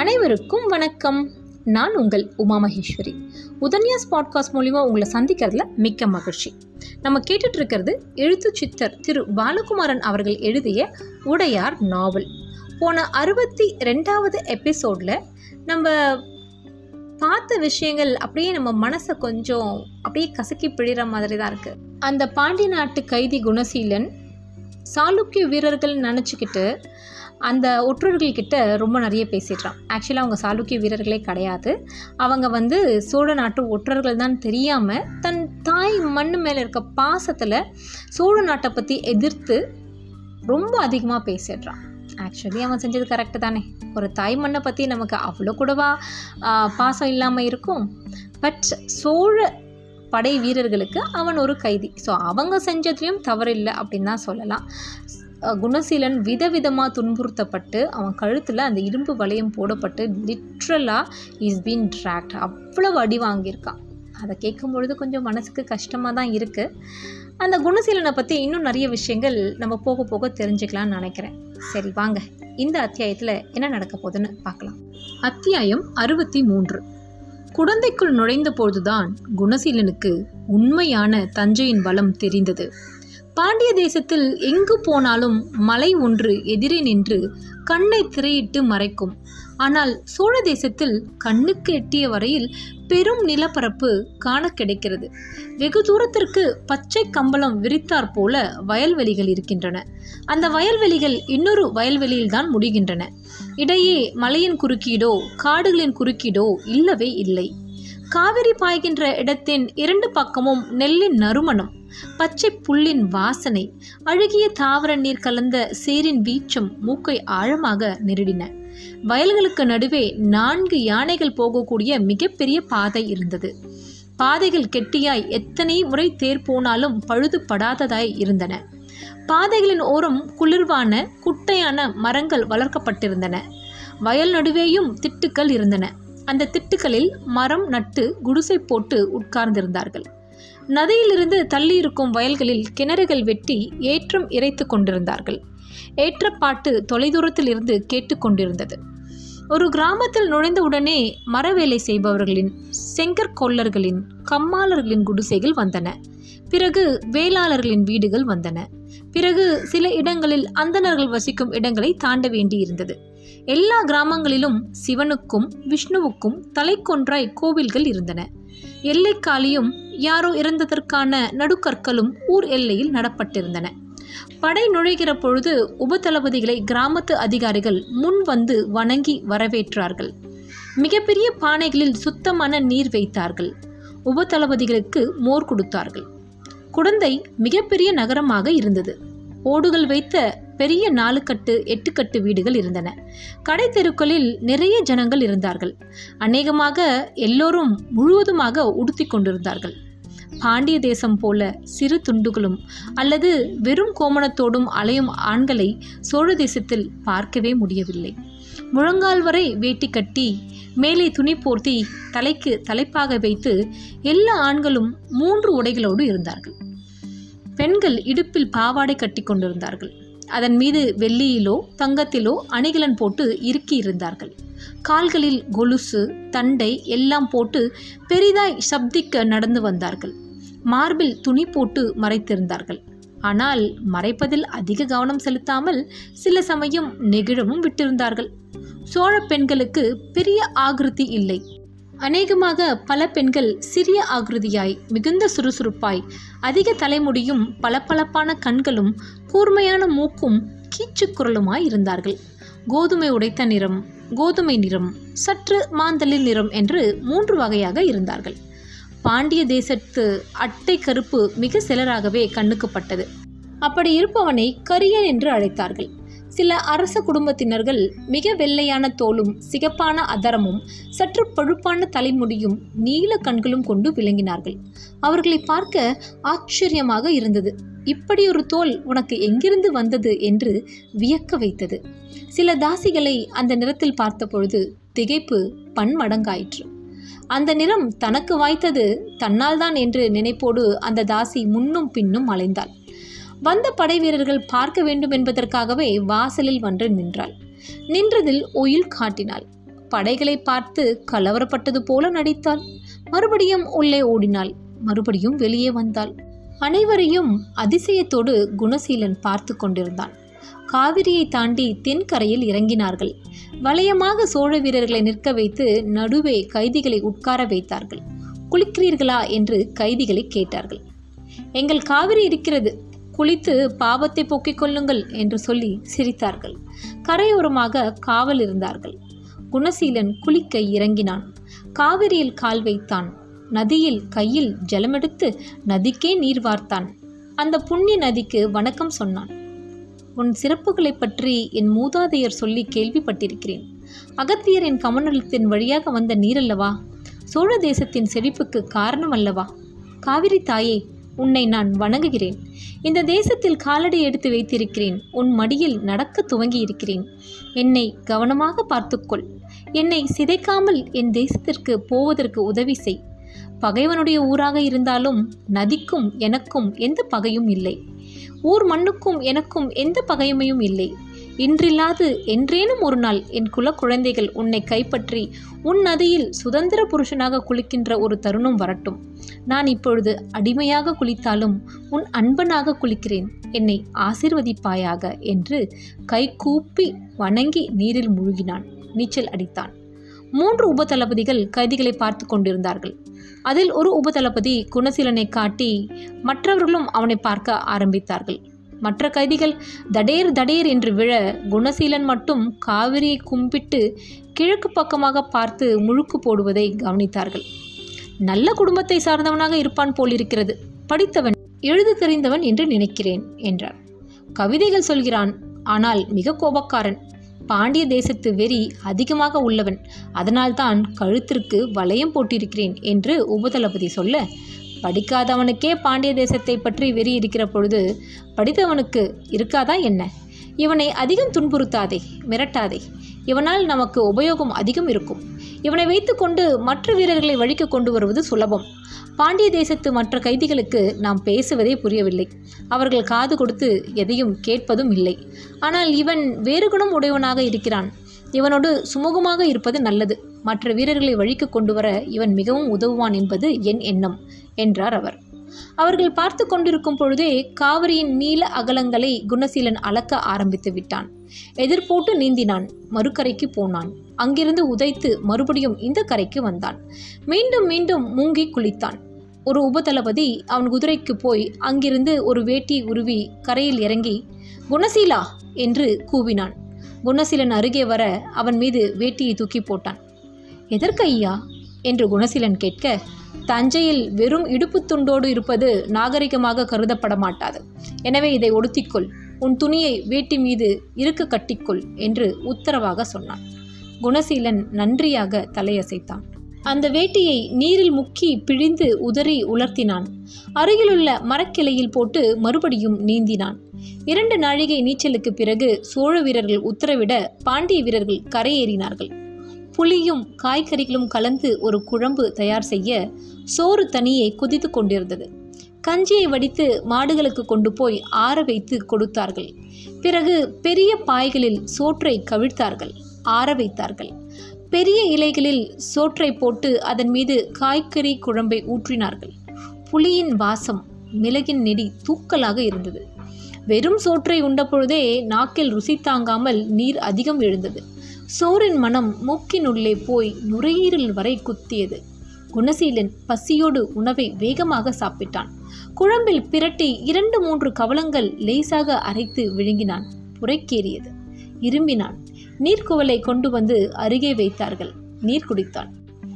அனைவருக்கும் வணக்கம். நான் உங்கள் உமா மகேஸ்வரி. உதன்யாஸ் பாட்காஸ்ட் மூலிமா உங்களை சந்திக்கிறதுல மிக்க மகிழ்ச்சி. நம்ம கேட்டுட்டு இருக்கிறது எழுத்து சித்தர் திரு பாலகுமாரன் அவர்கள் எழுதிய உடையார் நாவல். போன அறுபத்தி ரெண்டாவது எபிசோடில் நம்ம பார்த்த விஷயங்கள் அப்படியே நம்ம மனசை கொஞ்சம் அப்படியே கசக்கி பிழிகிற மாதிரி தான் இருக்குது அந்த பாண்டி நாட்டு கைதி குணசீலன் சாளுக்கிய வீரர்கள் நினச்சிக்கிட்டு அந்த ஒற்றர்கள்கிட்ட ரொம்ப நிறைய பேசிடுறான். ஆக்சுவலாக அவங்க சாளுக்கிய வீரர்களே கிடையாது. அவங்க வந்து சோழ நாட்டு ஒற்றர்கள் தான் தெரியாமல் தன் தாய் மண் மேலே இருக்க பாசத்தில் சோழ நாட்டை பற்றி எதிர்த்து ரொம்ப அதிகமாக பேசிடுறான். ஆக்சுவலி அவன் செஞ்சது கரெக்டு தானே. ஒரு தாய் மண்ணை பற்றி நமக்கு அவ்வளோ கூடவா பாசம் இல்லாமல் இருக்கும்? பட் சோழ படை வீரர்களுக்கு அவன் ஒரு கைதி. ஸோ அவங்க செஞ்சதுலேயும் தவறில்லை அப்படின்னு தான் சொல்லலாம். குணசீலன் விதவிதமாக துன்புறுத்தப்பட்டு அவன் கழுத்தில் அந்த இரும்பு வளையம் போடப்பட்டு லிட்ரலாக இஸ் பீன் ட்ராக்ட் அவ்வளவு அடி வாங்கியிருக்கான். அதை கேட்கும் பொழுது கொஞ்சம் மனசுக்கு கஷ்டமாக தான் இருக்குது அந்த குணசீலனை பற்றி இன்னும் நிறைய விஷயங்கள் நம்ம போக போக தெரிஞ்சுக்கலாம்னு நினைக்கிறேன். சரி வாங்க. இந்த அத்தியாயத்தில் என்ன நடக்க போகுதுன்னு பார்க்கலாம். அத்தியாயம் அறுபத்தி மூன்று குழந்தைக்குள் நுழைந்த பொழுதுதான் குணசீலனுக்கு உண்மையான தஞ்சையின் பலம் தெரிந்தது. பாண்டிய தேசத்தில் எங்கு போனாலும் மலை ஒன்று எதிரே நின்று கண்ணை திரையிட்டு மறைக்கும். ஆனால் சோழ தேசத்தில் கண்ணுக்கு எட்டிய வரையில் பெரும் நிலப்பரப்பு காண கிடைக்கிறது. வெகு தூரத்திற்கு பச்சை கம்பளம் விரித்தாற் போல வயல்வெளிகள் இருக்கின்றன. அந்த வயல்வெளிகள் இன்னொரு வயல்வெளியில்தான் முடிகின்றன. இடையே மலையின் குறுக்கீடோ காடுகளின் குறுக்கீடோ இல்லவே இல்லை. காவிரி பாய்கின்ற இடத்தின் இரண்டு பக்கமும் நெல்லின் நறுமணம் பச்சை புல்லின் வாசனை அழுகிய தாவர நீர் கலந்த சீரின் வீச்சம் மூக்கை ஆழமாக நெருடின. வயல்களுக்கு நடுவே நான்கு யானைகள் போகக்கூடிய மிகப்பெரிய பாதை இருந்தது. பாதைகள் கெட்டியாய் எத்தனை முறை தேர் போனாலும் பழுதுபடாததாய் இருந்தன. பாதைகளின் ஓரம் குளிர்வான குட்டையான மரங்கள் வளர்க்கப்பட்டிருந்தன. வயல் நடுவேயும் திட்டுக்கள் இருந்தன. அந்த திட்டுக்களில் மரம் நட்டு குடிசை போட்டு உட்கார்ந்திருந்தார்கள். நதியிலிருந்து தள்ளி இருக்கும் வயல்களில் கிணறுகள் வெட்டி ஏற்றம் இறைத்து கொண்டிருந்தார்கள். ஏற்றப்பாட்டு தொலைதூரத்தில் இருந்து கேட்டுக்கொண்டிருந்தது ஒரு கிராமத்தில் நுழைந்தவுடனே மரவேலை செய்பவர்களின் செங்கற்கொள்ளர்களின் கம்மாளர்களின் குடிசைகள் வந்தன. பிறகு வேளாளர்களின் வீடுகள் வந்தன. பிறகு சில இடங்களில் அந்தணர்கள் வசிக்கும் இடங்களை தாண்ட வேண்டியிருந்தது. எல்லா கிராமங்களிலும் சிவனுக்கும் விஷ்ணுவுக்கும் தலைக்கொன்றாய் கோவில்கள் இருந்தன. எல்லைக்காலியும் யாரோ இறந்ததற்கான நடுக்கற்களும் ஊர் எல்லையில் நடப்பட்டிருந்தன. படை நுழைகிற பொழுது உபதளபதிகளை கிராமத்து அதிகாரிகள் முன் வந்து வணங்கி வரவேற்றார்கள். மிகப்பெரிய பானைகளில் சுத்தமான நீர் வைத்தார்கள். உபதளபதிகளுக்கு மோர் கொடுத்தார்கள். குடந்தை மிகப்பெரிய நகரமாக இருந்தது. ஓடுகள் வைத்த பெரிய நாலு கட்டு எட்டு கட்டு வீடுகள் இருந்தன. கடை தெருக்களில் நிறைய ஜனங்கள் இருந்தார்கள். அநேகமாக எல்லோரும் முழுவதுமாக உடுத்தி கொண்டிருந்தார்கள். பாண்டிய தேசம் போல சிறு துண்டுகளும் அல்லது வெறும் கோமணத்தோடும் அலையும் ஆண்களை சோழ தேசத்தில் பார்க்கவே முடியவில்லை. முழங்கால் வரை வேட்டி கட்டி மேலே துணி போர்த்தி தலைக்கு தலைப்பாக வைத்து எல்லா ஆண்களும் மூன்று உடைகளோடு இருந்தார்கள். பெண்கள் இடுப்பில் பாவாடை கட்டி கொண்டிருந்தார்கள். அதன் மீது வெள்ளியிலோ தங்கத்திலோ அணிகலன் போட்டு இறுக்கி இருந்தார்கள். கால்களில் கொலுசு தண்டை எல்லாம் போட்டு பெரிதாய் சப்திக்க நடந்து வந்தார்கள். மார்பில் துணி போட்டு மறைத்திருந்தார்கள். ஆனால் மறைப்பதில் அதிக கவனம் செலுத்தாமல் சில சமயம் நெகிழவும் விட்டிருந்தார்கள். சோழ பெண்களுக்கு பெரிய ஆகிருதி இல்லை. அநேகமாக பல பெண்கள் சிறிய ஆகிருதியாய் மிகுந்த சுறுசுறுப்பாய் அதிக தலைமுடியும் பளபளப்பான கண்களும் கூர்மையான மூக்கும் கீச்சுக் குரலுமாய் இருந்தார்கள். கோதுமை உடைத்த நிறம் கோதுமை நிறம் சற்று மாந்தளிர் நிறம் என்று மூன்று வகையாக இருந்தார்கள். பாண்டிய தேசத்து அட்டை கருப்பு மிக சிலராகவே கண்ணுக்குப்பட்டது. அப்படி இருப்பவனை கரியன் என்று அழைத்தார்கள். சில அரச குடும்பத்தினர்கள் மிக வெள்ளையான தோலும் சிகப்பான அதரமும் சற்று பழுப்பான தலைமுடியும் நீல கண்களும் கொண்டு விளங்கினார்கள். அவர்களை பார்க்க ஆச்சரியமாக இருந்தது. இப்படி ஒரு தோல் உனக்கு எங்கிருந்து வந்தது என்று வியக்க வைத்தது. சில தாசிகளை அந்த நிறத்தில் பார்த்தபொழுது திகைப்பு பன்மடங்காயிற்று. அந்த நிறம் தனக்கு வாய்த்தது தன்னால்தான் என்று நினைப்போடு அந்த தாசி முன்னும் பின்னும் அலைந்தாள். வந்த படை வீரர்கள் பார்க்க வேண்டும் என்பதற்காகவே வாசலில் வந்து நின்றாள். நின்றதில் ஒயில் காட்டினாள். படைகளை பார்த்து கலவரப்பட்டது போல நடித்தாள். மறுபடியும் உள்ளே ஓடினாள். மறுபடியும் வெளியே வந்தாள். அனைவரையும் அதிசயத்தோடு குணசீலன் பார்த்து கொண்டிருந்தான். காவிரியை தாண்டி தென்கரையில் இறங்கினார்கள். வளையமாக சோழ வீரர்களை நிற்க வைத்து நடுவே கைதிகளை உட்கார வைத்தார்கள். குளிக்கிறீர்களா என்று கைதிகளை கேட்டார்கள். எங்கள் காவிரி இருக்கிறது. குளித்து பாவத்தை போக்கிக் கொள்ளுங்கள் என்று சொல்லி சிரித்தார்கள். கரையோரமாக காவல் இருந்தார்கள். குணசீலன் குளிக்க இறங்கினான். காவிரியில் கால் வைத்தான். நதியில் கையில் ஜலமெடுத்து நதிக்கே நீர் வார்த்தான். அந்த புண்ணிய நதிக்கு வணக்கம் சொன்னான். உன் சிறப்புகளைப் பற்றி என் மூதாதையர் சொல்லி கேள்விப்பட்டிருக்கிறேன். அகத்தியரின் கமண்டலத்தின் வழியாக வந்த நீரல்லவா? சோழ தேசத்தின் செழிப்புக்கு காரணம் அல்லவா காவிரி தாயே உன்னை நான் வணங்குகிறேன். இந்த தேசத்தில் காலடி எடுத்து வைத்திருக்கிறேன். உன் மடியில் நடக்க துவங்கி இருக்கிறேன் என்னை கவனமாக பார்த்துக்கொள். என்னை சிதைக்காமல் என் தேசத்திற்கு போவதற்கு உதவி செய். பகைவனுடைய ஊராக இருந்தாலும் நதிக்கும் எனக்கும் எந்த பகையும் இல்லை. ஊர் மண்ணுக்கும் எனக்கும் எந்த பகைமையும் இல்லை. இன்றில்லாது என்றேனும் ஒரு நாள் என் குல குழந்தைகள் உன்னை கைப்பற்றி உன் நதியில் சுதந்திர புருஷனாக குளிக்கின்ற ஒரு தருணம் வரட்டும். நான் இப்பொழுது அடிமையாக குளித்தாலும் உன் அன்பனாக குளிக்கிறேன். என்னை ஆசிர்வதிப்பாயாக என்று கை கூப்பி வணங்கி நீரில் மூழ்கினான். நீச்சல் அடித்தான். மூன்று உபதளபதிகள் கைதிகளை பார்த்து கொண்டிருந்தார்கள். அதில் ஒரு உபதளபதி குணசீலனை காட்டி மற்றவர்களும் அவனை பார்க்க ஆரம்பித்தார்கள். மற்ற கைதிகள் தடேர் தடேர் என்று விழ குணசீலன் மட்டும் காவிரியை கும்பிட்டு கிழக்கு பக்கமாக பார்த்து முழுக்கு போடுவதை கவனித்தார்கள். நல்ல குடும்பத்தை சார்ந்தவனாக இருப்பான் போலிருக்கிறது. படித்தவன் எழுத தெரிந்தவன் என்று நினைக்கிறேன் என்றார். கவிதைகள் சொல்கிறான் ஆனால் மிக கோபக்காரன். பாண்டிய தேசத்து வெறி அதிகமாக உள்ளவன். அதனால்தான் கழுத்திற்கு வளையம் போட்டிருக்கிறேன் என்று உபதளபதி சொல்ல படிக்காதவனுக்கே பாண்டிய தேசத்தை பற்றி வெறி இருக்கிற பொழுது படித்தவனுக்கு இருக்காதா என்ன? இவனை அதிகம் துன்புறுத்தாதே மிரட்டாதே. இவனால் நமக்கு உபயோகம் அதிகம் இருக்கும். இவனை வைத்துக்கொண்டு மற்ற வீரர்களை வழிக்கு கொண்டு வருவது சுலபம். பாண்டிய தேசத்து மற்ற கைதிகளுக்கு நாம் பேசுவதே புரியவில்லை. அவர்கள் காது கொடுத்து எதையும் கேட்பதும் இல்லை. ஆனால் இவன் வேறு குணம் உடையவனாக இருக்கிறான். இவனோடு சுமூகமாக இருப்பது நல்லது. மற்ற வீரர்களை வழிக்கு கொண்டு வர இவன் மிகவும் உதவுவான் என்பது என் எண்ணம் என்றார் அவர். அவர்கள் பார்த்து கொண்டிருக்கும் பொழுதே காவிரியின் நீல அகலங்களை குணசீலன் அளக்க ஆரம்பித்து விட்டான். எதிர்போட்டு நீந்தினான். மறுக்கரைக்கு போனான். அங்கிருந்து உதைத்து மறுபடியும் இந்த கரைக்கு வந்தான். மீண்டும் மீண்டும் மூங்கி குளித்தான். ஒரு உபதளபதி அவன் குதிரைக்கு போய் அங்கிருந்து ஒரு வேட்டி உருவி கரையில் இறங்கி குணசீலா! என்று கூவினான். குணசீலன் அருகே வர அவன் மீது வேட்டியை தூக்கி போட்டான். எதற்கு ஐயா? என்று குணசீலன் கேட்க தஞ்சையில் வெறும் இடுப்புத் துண்டோடு இருப்பது நாகரிகமாக கருதப்பட மாட்டாது எனவே இதை ஒடுத்திக்கொள். உன் துணியை வேட்டி மீது இருக்க கட்டிக்கொள் என்று உத்தரவாக சொன்னான். குணசீலன் நன்றியாக தலையசைத்தான். அந்த வேட்டியை நீரில் முக்கி பிழிந்து உதறி உலர்த்தினான். அருகிலுள்ள மரக்கிளையில் போட்டு மறுபடியும் நீந்தினான். இரண்டு நாழிகை நீச்சலுக்கு பிறகு சோழ வீரர்கள் உத்தரவிட பாண்டிய வீரர்கள் கரையேறினார்கள். புளியும் காய்கறிகளும் கலந்து ஒரு குழம்பு தயார் செய்ய சோறு தனியே குதித்து கொண்டிருந்தது. கஞ்சியை வடித்து மாடுகளுக்கு கொண்டு போய் ஆற வைத்து கொடுத்தார்கள். பிறகு பெரிய பாய்களில் சோற்றை கவிழ்த்தார்கள். ஆற வைத்தார்கள். பெரிய இலைகளில் சோற்றை போட்டு அதன் மீது காய்கறி குழம்பை ஊற்றினார்கள். புளியின் வாசம் மிளகின் நெடி தூக்கலாக இருந்தது. வெறும் சோற்றை உண்ட பொழுதே நாக்கில் ருசி தாங்காமல் நீர் அதிகம் எழுந்தது. சோறின் மனம் மூக்கினுள்ளே போய் நுரையீரல் வரை குத்தியது. குணசீலன் பசியோடு உணவை வேகமாக சாப்பிட்டான். குழம்பில் பிரட்டி இரண்டு மூன்று கவலங்கள் லேசாக அரைத்து விழுங்கினான். புரைக்கேறியது இரும்பினான். நீர்க்குவலை கொண்டு வந்து அருகே வைத்தார்கள். நீர் குடித்தான்.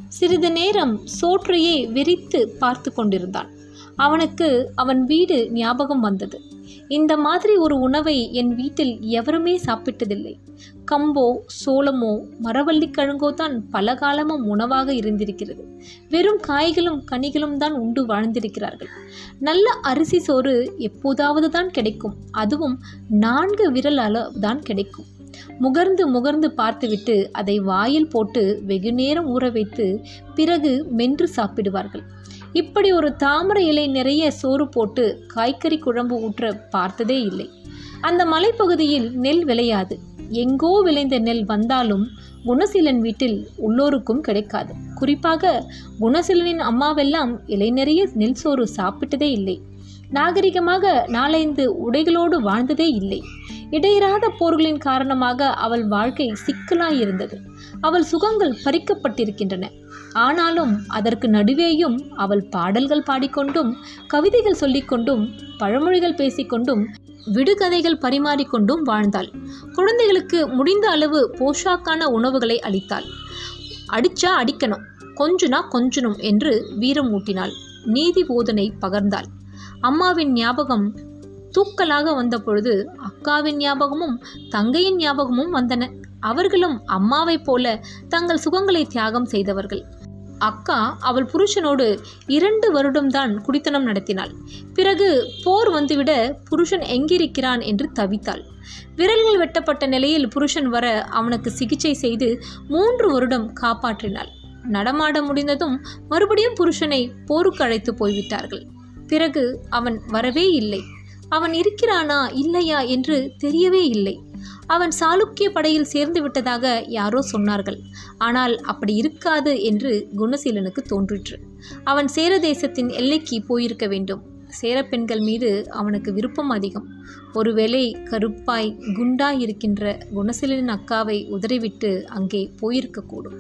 சிறிது நேரம் சோற்றையே வெறித்து பார்த்து கொண்டிருந்தான். அவனுக்கு அவன் வீடு ஞாபகம் வந்தது. இந்த மாதிரி ஒரு உணவை என் வீட்டில் எவருமே சாப்பிட்டதில்லை. கம்போ சோளமோ மரவள்ளி கிழங்கோ தான் பல காலமும் உணவாக இருந்திருக்கிறது. வெறும் காய்களும் கனிகளும் தான் உண்டு வாழ்ந்திருக்கிறார்கள். நல்ல அரிசி சோறு எப்போதாவது தான் கிடைக்கும். அதுவும் நான்கு விரல் அளவு தான் கிடைக்கும். முகர்ந்து முகர்ந்து பார்த்துவிட்டு அதை வாயில் போட்டு வெகு நேரம் ஊற வைத்து பிறகு மென்று சாப்பிடுவார்கள். இப்படி ஒரு தாமரை இலை நிறைய சோறு போட்டு காய்கறி குழம்பு ஊற்ற பார்த்ததே இல்லை. அந்த மலைப்பகுதியில் நெல் விளையாது. எங்கோ விளைந்த நெல் வந்தாலும் குணசீலன் வீட்டில் உள்ளோருக்கும் கிடைக்காது. குறிப்பாக குணசீலனின் அம்மாவெல்லாம் இலை நிறைய நெல் சோறு சாப்பிட்டதே இல்லை. நாகரிகமாக நாலைந்து உடைகளோடு வாழ்ந்ததே இல்லை. இடையிறாத போர்களின் காரணமாக அவள் வாழ்க்கை சிக்கலாயிருந்தது. அவள் சுகங்கள் பறிக்கப்பட்டிருக்கின்றன. ஆனாலும் அதற்கு நடுவேயும் அவள் பாடல்கள் பாடிக்கொண்டும் கவிதைகள் சொல்லிக்கொண்டும் பழமொழிகள் பேசிக்கொண்டும் விடுகதைகள் பரிமாறிக்கொண்டும் வாழ்ந்தாள். குழந்தைகளுக்கு முடிந்த அளவு போஷாக்கான உணவுகளை அளித்தாள். அடிச்சா அடிக்கணும் கொஞ்சுனா கொஞ்சணும் என்று வீரம் ஊட்டினாள். நீதி போதனை பகர்ந்தாள். அம்மாவின் ஞாபகம் தூக்கலாக வந்த பொழுது அக்காவின் ஞாபகமும் தங்கையின் ஞாபகமும் வந்தன. அவர்களும் அம்மாவைப் போல தங்கள் சுகங்களை தியாகம் செய்தவர்கள். அக்கா அவள் புருஷனோடு இரண்டு வருடம்தான் குடித்தனம் நடத்தினாள். பிறகு போர் வந்துவிட புருஷன் எங்கிருக்கிறான் என்று தவித்தாள். விரல்கள் வெட்டப்பட்ட நிலையில் புருஷன் வர அவனுக்கு சிகிச்சை செய்து மூன்று வருடம் காப்பாற்றினாள். நடமாட முடிந்ததும் மறுபடியும் புருஷனை போருக்கு அழைத்து போய்விட்டார்கள். பிறகு அவன் வரவே இல்லை. அவன் இருக்கிறானா இல்லையா என்று தெரியவே இல்லை. அவன் சாளுக்கிய படையில் சேர்ந்து விட்டதாக யாரோ சொன்னார்கள். ஆனால் அப்படி இருக்காது என்று குணசீலனுக்கு தோன்றிற்று. அவன் சேர தேசத்தின் எல்லைக்கு போயிருக்க வேண்டும். சேர பெண்கள் மீது அவனுக்கு விருப்பம் அதிகம். ஒருவேளை கருப்பாய் குண்டாய் இருக்கின்ற குணசீலனின் அக்காவை உதறிவிட்டு அங்கே போயிருக்கக்கூடும்.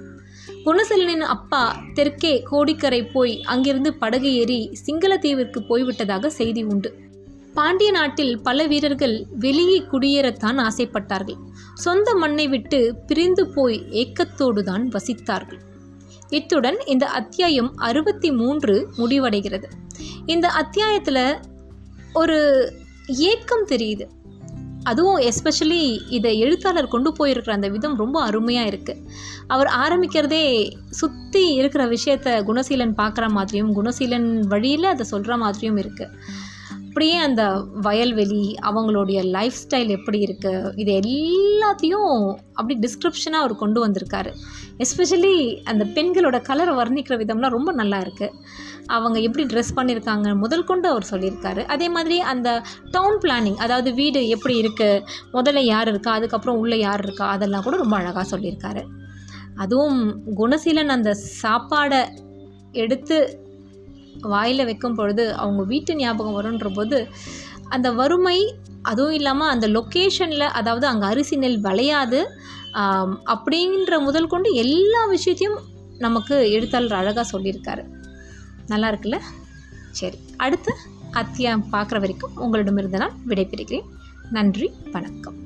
குணசீலனின் அப்பா தெற்கே கோடிக்கரை போய் அங்கிருந்து படகு ஏறி சிங்களத்தீவிற்கு போய்விட்டதாக செய்தி உண்டு. பாண்டிய நாட்டில் பல வீரர்கள் வெளியே குடியேறத்தான் ஆசைப்பட்டார்கள். சொந்த மண்ணை விட்டு பிரிந்து போய் ஏக்கத்தோடு தான் வசித்தார்கள். இத்துடன் இந்த அத்தியாயம் அறுபத்தி மூன்று முடிவடைகிறது. இந்த அத்தியாயத்தில் ஒரு ஏக்கம் தெரியுது. அதுவும் எஸ்பெஷலி இதை எழுத்தாளர் கொண்டு போயிருக்கிற அந்த விதம் ரொம்ப அருமையாக இருக்குது அவர் ஆரம்பிக்கிறதே சுற்றி இருக்கிற விஷயத்த குணசீலன் பார்க்குற மாதிரியும் குணசீலன் வழியில் அதை சொல்கிற மாதிரியும் இருக்குது அப்படியே அந்த வயல்வெளி அவங்களுடைய லைஃப் ஸ்டைல் எப்படி இருக்குது இது எல்லாத்தையும் அப்படி டிஸ்கிரிப்ஷனாக அவர் கொண்டு வந்திருக்காரு. எஸ்பெஷலி அந்த பெண்களோட கலரை வர்ணிக்கிற விதம்லாம் ரொம்ப நல்லா இருக்குது அவங்க எப்படி ட்ரெஸ் பண்ணியிருக்காங்க முதல் கொண்டு அவர் சொல்லியிருக்காரு. அதே மாதிரி அந்த டவுன் பிளானிங் அதாவது வீடு எப்படி இருக்குது முதல்ல யார் இருக்கா அதுக்கப்புறம் உள்ளே யார் இருக்கா அதெல்லாம் கூட ரொம்ப அழகாக சொல்லியிருக்காரு. அதுவும் குணசீலன் அந்த சாப்பாடை எடுத்து வாயில் வைக்கும் பொழுது அவங்க வீட்டு ஞாபகம் வரும்ன்ற போது அந்த வறுமை அதுவும் இல்லாமல் அந்த லொக்கேஷனில் அதாவது அங்கே அரிசி நெல் விளையாது அப்படின்ற முதல் கொண்டு எல்லா விஷயத்தையும் நமக்கு எழுத்தாளர் அழகாக சொல்லியிருக்காரு. நல்லா இருக்குல்ல? சரி அடுத்து அத்தியாயம் பார்க்குற வரைக்கும் உங்களிடமிருந்து நான் விடைபெறுகிறேன். நன்றி வணக்கம்.